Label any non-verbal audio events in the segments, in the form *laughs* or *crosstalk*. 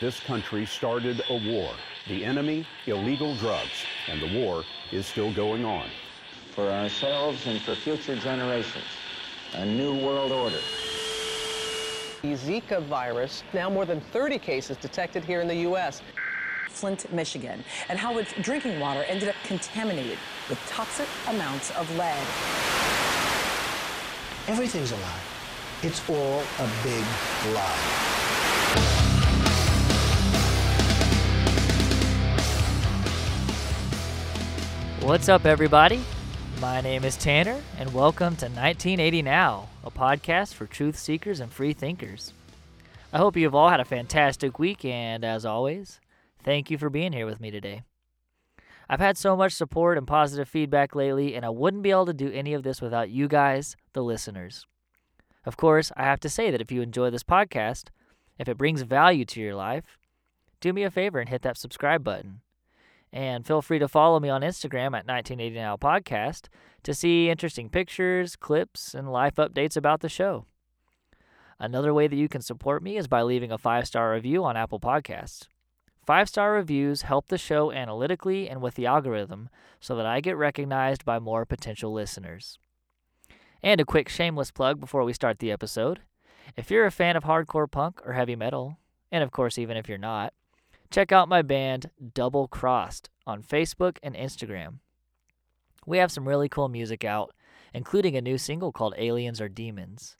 this country started a war. The enemy, illegal drugs, and the war is still going on. For ourselves and for future generations, a new world order. The Zika virus, now more than 30 cases detected here in the U.S. Flint, Michigan, and how its drinking water ended up contaminated with toxic amounts of lead. Everything's a lie. It's all a big lie. What's up, everybody? My name is Tanner, and welcome to 1980 Now, a podcast for truth seekers and free thinkers. I hope you have all had a fantastic week, and as always, thank you for being here with me today. I've had so much support and positive feedback lately, and I wouldn't be able to do any of this without you guys, the listeners. Of course, I have to say that if you enjoy this podcast, if it brings value to your life, do me a favor and hit that subscribe button. And feel free to follow me on Instagram at 1989 Podcast to see interesting pictures, clips, and life updates about the show. Another way that you can support me is by leaving a five star review on Apple Podcasts. Five star reviews help the show analytically and with the algorithm so that I get recognized by more potential listeners. And a quick shameless plug before we start the episode. If you're a fan of hardcore punk or heavy metal, and of course, even if you're not, check out my band Double Crossed on Facebook and Instagram. We have some really cool music out, including a new single called Aliens Are Demons.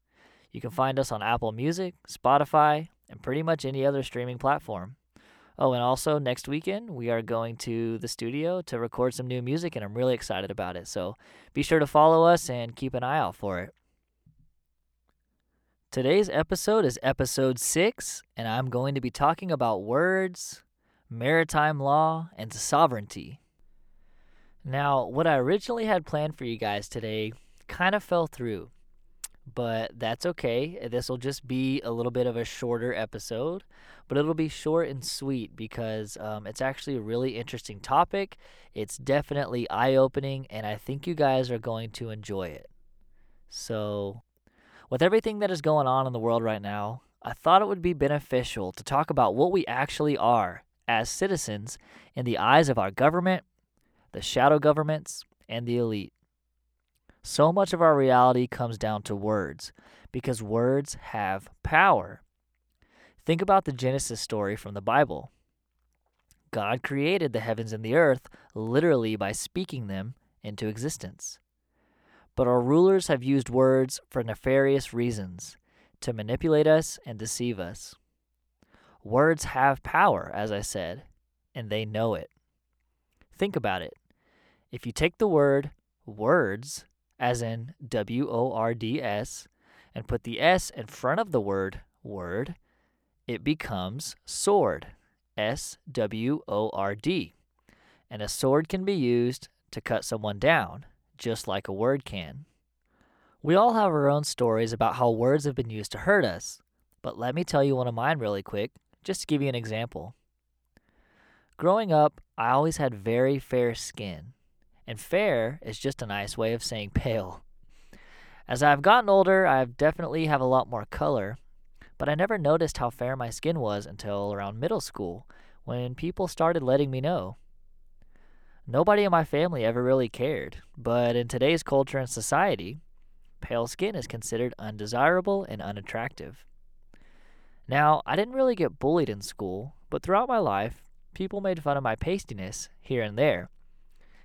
You can find us on Apple Music, Spotify, and pretty much any other streaming platform. Oh, and also next weekend, we are going to the studio to record some new music, and I'm really excited about it. So be sure to follow us and keep an eye out for it. Today's episode is episode six, and I'm going to be talking about words, maritime law, and sovereignty. Now, what I originally had planned for you guys today kind of fell through, but that's okay. This will just be a little bit of a shorter episode, but it'll be short and sweet because um, it's actually a really interesting topic. It's definitely eye opening, and I think you guys are going to enjoy it. So, with everything that is going on in the world right now, I thought it would be beneficial to talk about what we actually are as citizens in the eyes of our government, the shadow governments, and the elite. So much of our reality comes down to words because words have power. Think about the Genesis story from the Bible. God created the heavens and the earth literally by speaking them into existence. But our rulers have used words for nefarious reasons to manipulate us and deceive us. Words have power, as I said, and they know it. Think about it. If you take the word words, as in W O R D S, and put the S in front of the word word, it becomes sword. S W O R D. And a sword can be used to cut someone down, just like a word can. We all have our own stories about how words have been used to hurt us, but let me tell you one of mine really quick, just to give you an example. Growing up, I always had very fair skin, and fair is just a nice way of saying *laughs* pale. As I've gotten older, I definitely have a lot more color, but I never noticed how fair my skin was until around middle school when people started letting me know. Nobody in my family ever really cared, but in today's culture and society, pale skin is considered undesirable and unattractive. Now, I didn't really get bullied in school, but throughout my life, people made fun of my pastiness here and there,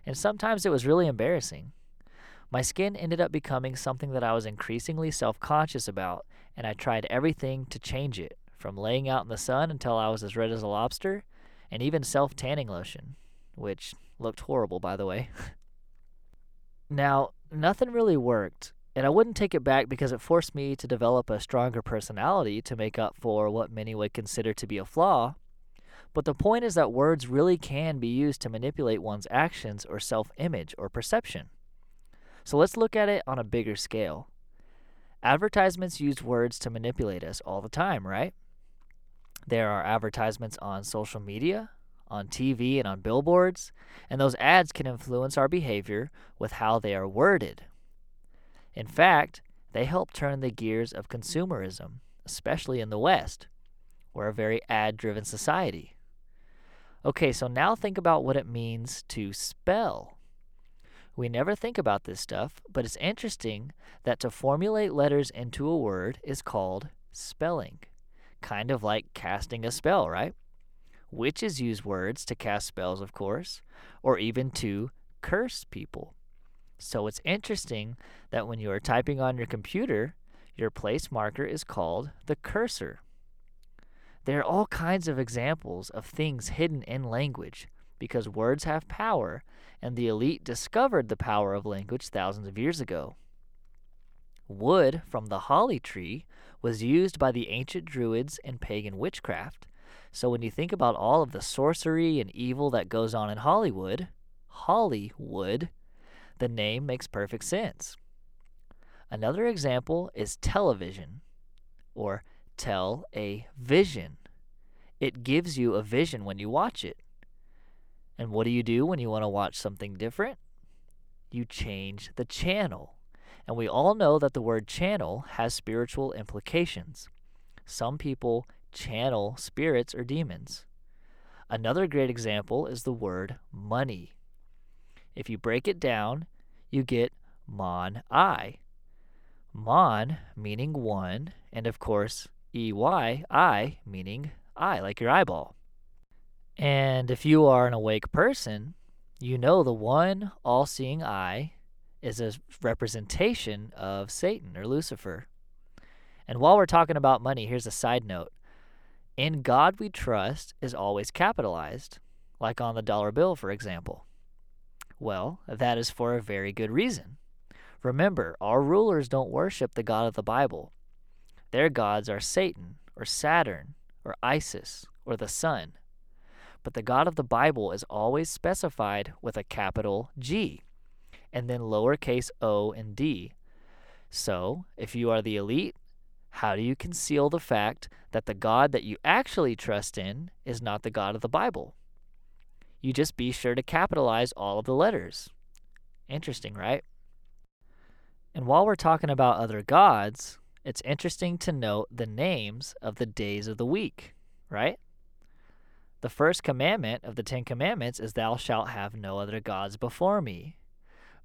and sometimes it was really embarrassing. My skin ended up becoming something that I was increasingly self conscious about, and I tried everything to change it, from laying out in the sun until I was as red as a lobster, and even self tanning lotion, which looked horrible, by the way. *laughs* now, nothing really worked, and I wouldn't take it back because it forced me to develop a stronger personality to make up for what many would consider to be a flaw. But the point is that words really can be used to manipulate one's actions or self image or perception. So let's look at it on a bigger scale. Advertisements use words to manipulate us all the time, right? There are advertisements on social media, on TV, and on billboards, and those ads can influence our behavior with how they are worded. In fact, they help turn the gears of consumerism, especially in the West, We're a very ad driven society. Okay, so now think about what it means to spell. We never think about this stuff, but it's interesting that to formulate letters into a word is called spelling, kind of like casting a spell, right? Witches use words to cast spells, of course, or even to curse people. So it's interesting that when you are typing on your computer, your place marker is called the cursor. There are all kinds of examples of things hidden in language because words have power, and the elite discovered the power of language thousands of years ago. Wood from the holly tree was used by the ancient Druids in pagan witchcraft. So when you think about all of the sorcery and evil that goes on in Hollywood, Hollywood, the name makes perfect sense. Another example is television or tell a vision. It gives you a vision when you watch it. And what do you do when you want to watch something different? You change the channel. And we all know that the word channel has spiritual implications. Some people channel spirits or demons. Another great example is the word money. If you break it down, you get mon I. Mon meaning one, and of course, EY, I meaning eye, like your eyeball. And if you are an awake person, you know the one all seeing eye is a representation of Satan or Lucifer. And while we're talking about money, here's a side note. In God we trust is always capitalized, like on the dollar bill, for example. Well, that is for a very good reason. Remember, our rulers don't worship the God of the Bible. Their gods are Satan, or Saturn, or Isis, or the sun. But the God of the Bible is always specified with a capital G, and then lowercase o and d. So, if you are the elite, how do you conceal the fact that the God that you actually trust in is not the God of the Bible? You just be sure to capitalize all of the letters. Interesting, right? And while we're talking about other gods, it's interesting to note the names of the days of the week, right? The first commandment of the Ten Commandments is, Thou shalt have no other gods before me.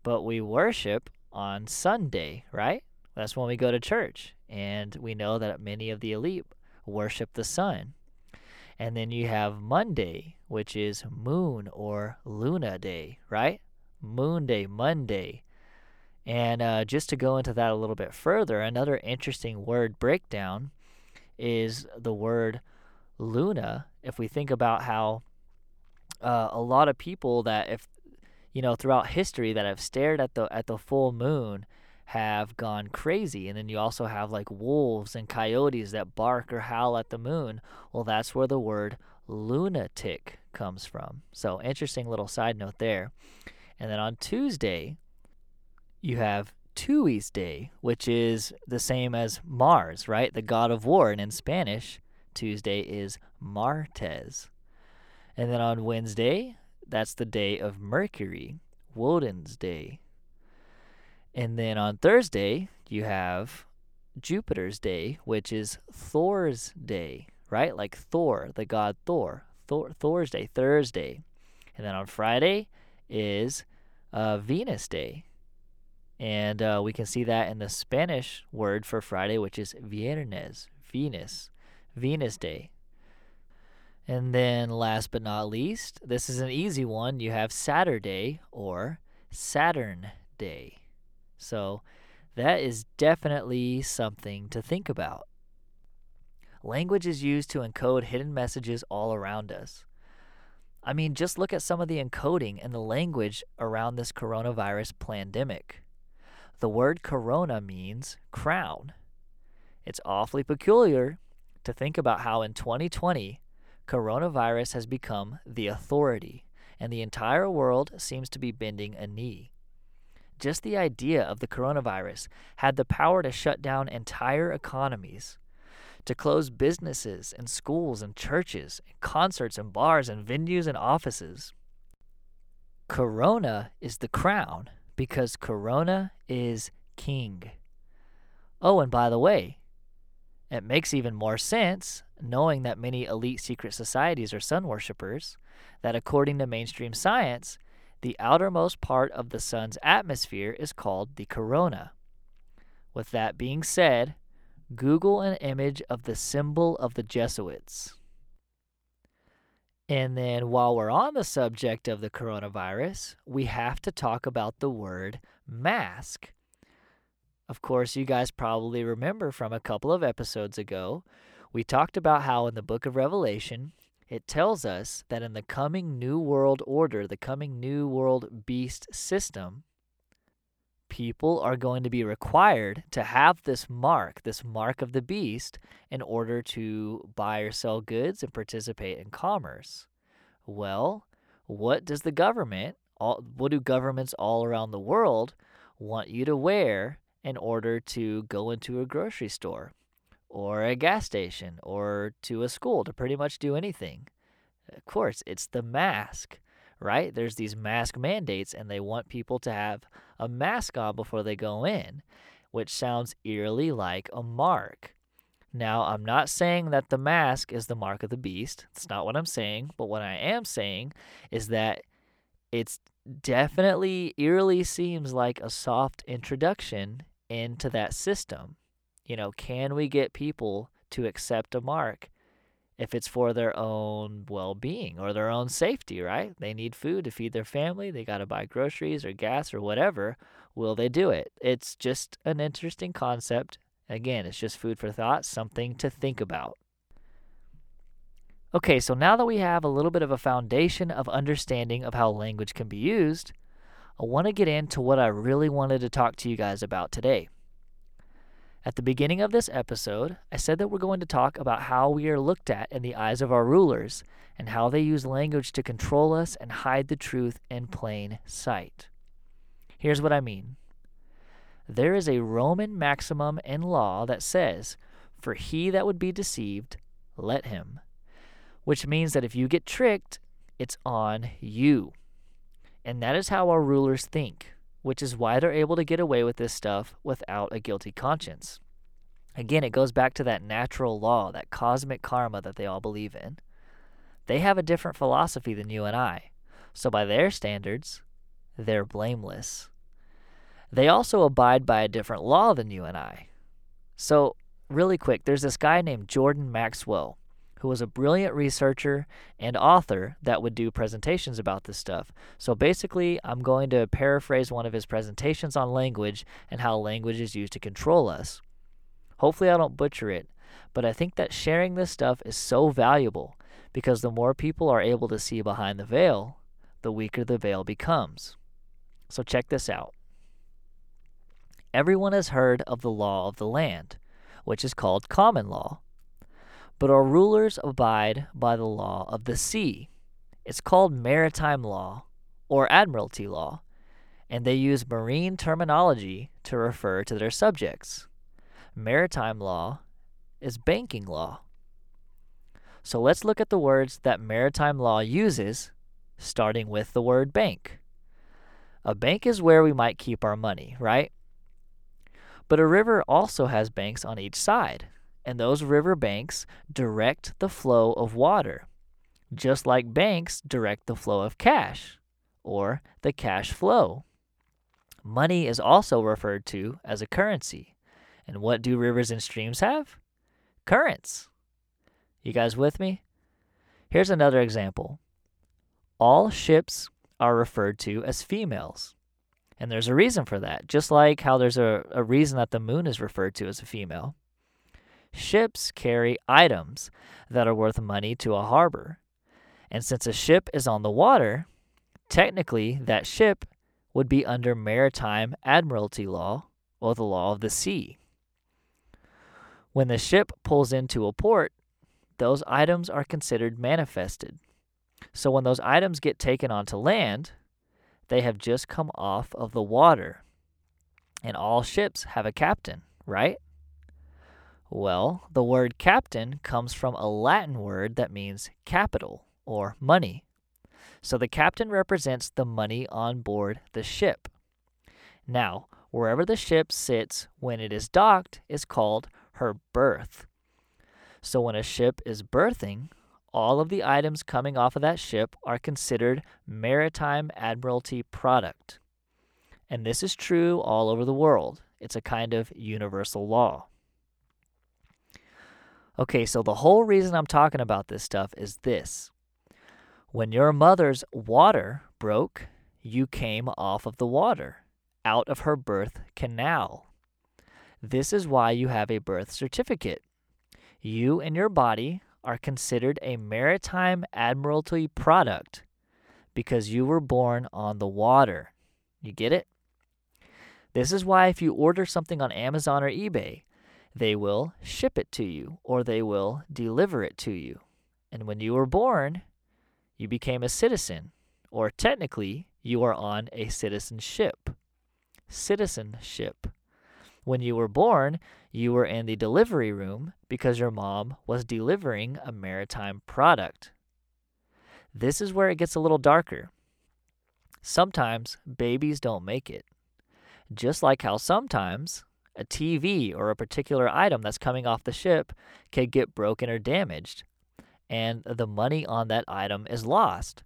But we worship on Sunday, right? That's when we go to church. And we know that many of the elite worship the sun. And then you have Monday, which is moon or Luna Day, right? Moon Day, Monday. And uh, just to go into that a little bit further, another interesting word breakdown is the word Luna. If we think about how uh, a lot of people that, if you know, throughout history that have stared at the at the full moon have gone crazy. And then you also have like wolves and coyotes that bark or howl at the moon. Well, that's where the word lunatic comes from. So, interesting little side note there. And then on Tuesday, you have Tui's Day, which is the same as Mars, right? The god of war. And in Spanish, Tuesday is Martes. And then on Wednesday, that's the day of Mercury, Woden's day. And then on Thursday, you have Jupiter's day, which is Thor's day, right? Like Thor, the god Thor. Thor Thor's day, Thursday. And then on Friday is uh, Venus day, and uh, we can see that in the Spanish word for Friday, which is viernes, Venus, Venus Day. And then last but not least, this is an easy one. You have Saturday or Saturn Day. So that is definitely something to think about. Language is used to encode hidden messages all around us. I mean, just look at some of the encoding in the language around this coronavirus pandemic. The word corona means crown. It's awfully peculiar to think about how in 2020, coronavirus has become the authority, and the entire world seems to be bending a knee. Just the idea of the coronavirus had the power to shut down entire economies, to close businesses and schools and churches, and concerts and bars and venues and offices. Corona is the crown because Corona is king. Oh, and by the way, it makes even more sense knowing that many elite secret societies are sun worshippers, that according to mainstream science, the outermost part of the sun's atmosphere is called the corona. With that being said, Google an image of the symbol of the Jesuits. And then, while we're on the subject of the coronavirus, we have to talk about the word mask. Of course, you guys probably remember from a couple of episodes ago, we talked about how in the book of Revelation, it tells us that in the coming New World Order, the coming New World Beast system, people are going to be required to have this mark, this mark of the beast, in order to buy or sell goods and participate in commerce. Well, what does the government, all, what do governments all around the world want you to wear in order to go into a grocery store or a gas station or to a school to pretty much do anything. Of course, it's the mask, right? There's these mask mandates, and they want people to have a mask on before they go in, which sounds eerily like a mark. Now, I'm not saying that the mask is the mark of the beast. It's not what I'm saying. But what I am saying is that it's definitely eerily seems like a soft introduction into that system. You know, can we get people to accept a mark if it's for their own well being or their own safety, right? They need food to feed their family, they got to buy groceries or gas or whatever. Will they do it? It's just an interesting concept. Again, it's just food for thought, something to think about. Okay, so now that we have a little bit of a foundation of understanding of how language can be used, I want to get into what I really wanted to talk to you guys about today. At the beginning of this episode, I said that we're going to talk about how we are looked at in the eyes of our rulers and how they use language to control us and hide the truth in plain sight. Here's what I mean there is a Roman maximum in law that says, For he that would be deceived, let him. Which means that if you get tricked, it's on you. And that is how our rulers think which is why they're able to get away with this stuff without a guilty conscience. Again, it goes back to that natural law, that cosmic karma that they all believe in. They have a different philosophy than you and I. So, by their standards, they're blameless. They also abide by a different law than you and I. So, really quick, there's this guy named Jordan Maxwell who was a brilliant researcher and author that would do presentations about this stuff. So basically, I'm going to paraphrase one of his presentations on language and how language is used to control us. Hopefully, I don't butcher it, but I think that sharing this stuff is so valuable because the more people are able to see behind the veil, the weaker the veil becomes. So, check this out. Everyone has heard of the law of the land, which is called common law but our rulers abide by the law of the sea. It's called maritime law or admiralty law, and they use marine terminology to refer to their subjects. Maritime law is banking law. So let's look at the words that maritime law uses, starting with the word bank. A bank is where we might keep our money, right? But a river also has banks on each side and those river banks direct the flow of water, just like banks direct the flow of cash, or the cash flow. Money is also referred to as a currency. And what do rivers and streams have? Currents. You guys with me? Here's another example. All ships are referred to as females. And there's a reason for that, just like how there's a, a reason that the moon is referred to as a female. Ships carry items that are worth money to a harbor. And since a ship is on the water, technically that ship would be under maritime admiralty law or the law of the sea. When the ship pulls into a port, those items are considered manifested. So when those items get taken onto land, they have just come off of the water. And all ships have a captain, right? Well, the word captain comes from a Latin word that means capital or money. So the captain represents the money on board the ship. Now, wherever the ship sits when it is docked is called her berth. So when a ship is berthing, all of the items coming off of that ship are considered maritime admiralty product. And this is true all over the world. It's a kind of universal law. Okay, so the whole reason I'm talking about this stuff is this. When your mother's water broke, you came off of the water, out of her birth canal. This is why you have a birth certificate. You and your body are considered a maritime admiralty product because you were born on the water. You get it? This is why if you order something on Amazon or eBay, they will ship it to you or they will deliver it to you. And when you were born, you became a citizen, or technically, you are on a citizenship. Citizenship. When you were born, you were in the delivery room because your mom was delivering a maritime product. This is where it gets a little darker. Sometimes babies don't make it. Just like how sometimes a TV or a particular item that's coming off the ship can get broken or damaged, and the money on that item is lost.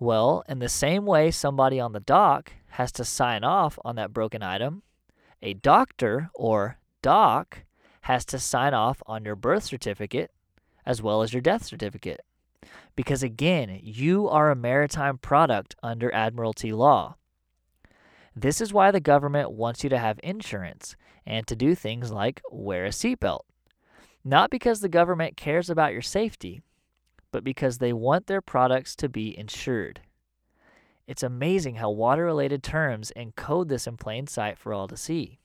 Well, in the same way somebody on the dock has to sign off on that broken item, a doctor or doc has to sign off on your birth certificate as well as your death certificate. Because again, you are a maritime product under Admiralty law. This is why the government wants you to have insurance and to do things like wear a seatbelt. Not because the government cares about your safety, but because they want their products to be insured. It's amazing how water related terms encode this in plain sight for all to see.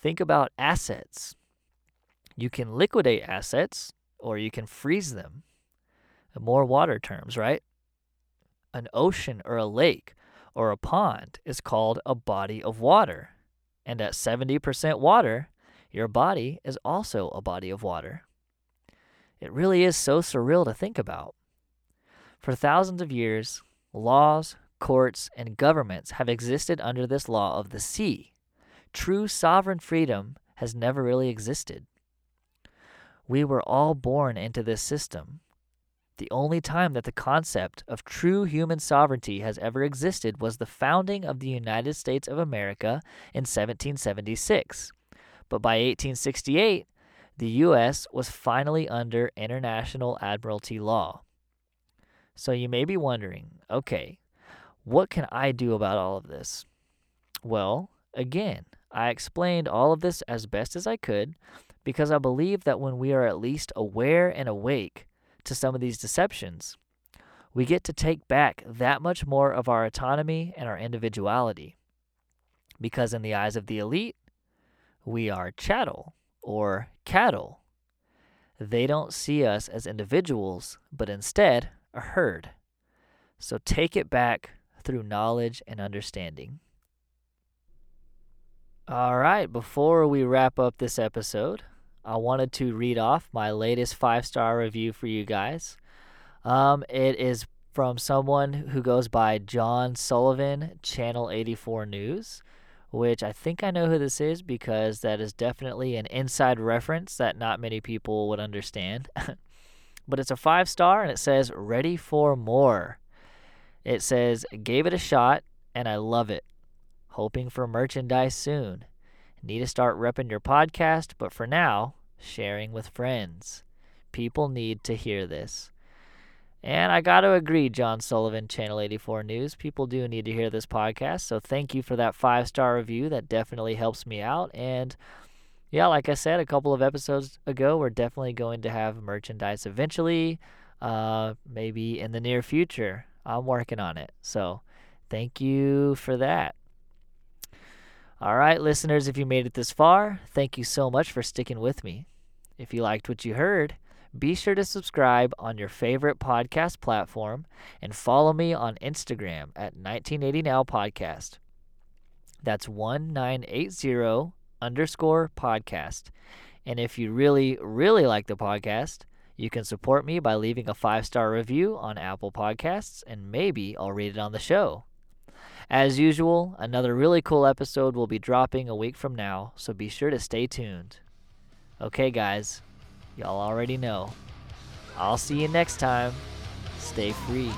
Think about assets. You can liquidate assets or you can freeze them. More water terms, right? An ocean or a lake or a pond is called a body of water. And at 70% water, your body is also a body of water. It really is so surreal to think about. For thousands of years, laws, courts, and governments have existed under this law of the sea. True sovereign freedom has never really existed. We were all born into this system, the only time that the concept of true human sovereignty has ever existed was the founding of the United States of America in 1776. But by 1868, the U.S. was finally under international admiralty law. So you may be wondering okay, what can I do about all of this? Well, again, I explained all of this as best as I could because I believe that when we are at least aware and awake, to some of these deceptions, we get to take back that much more of our autonomy and our individuality. Because in the eyes of the elite, we are chattel or cattle. They don't see us as individuals, but instead a herd. So take it back through knowledge and understanding. All right, before we wrap up this episode, I wanted to read off my latest five star review for you guys. Um, it is from someone who goes by John Sullivan, Channel 84 News, which I think I know who this is because that is definitely an inside reference that not many people would understand. *laughs* but it's a five star and it says, Ready for more. It says, Gave it a shot and I love it. Hoping for merchandise soon. Need to start repping your podcast, but for now, sharing with friends. People need to hear this. And I got to agree, John Sullivan, Channel 84 News. People do need to hear this podcast. So thank you for that five star review. That definitely helps me out. And yeah, like I said a couple of episodes ago, we're definitely going to have merchandise eventually, uh, maybe in the near future. I'm working on it. So thank you for that. All right, listeners, if you made it this far, thank you so much for sticking with me. If you liked what you heard, be sure to subscribe on your favorite podcast platform and follow me on Instagram at 1980 Now Podcast. That's 1980 underscore podcast. And if you really, really like the podcast, you can support me by leaving a five star review on Apple Podcasts, and maybe I'll read it on the show. As usual, another really cool episode will be dropping a week from now, so be sure to stay tuned. Okay, guys, Y'all already know. I'll see you next time. Stay free.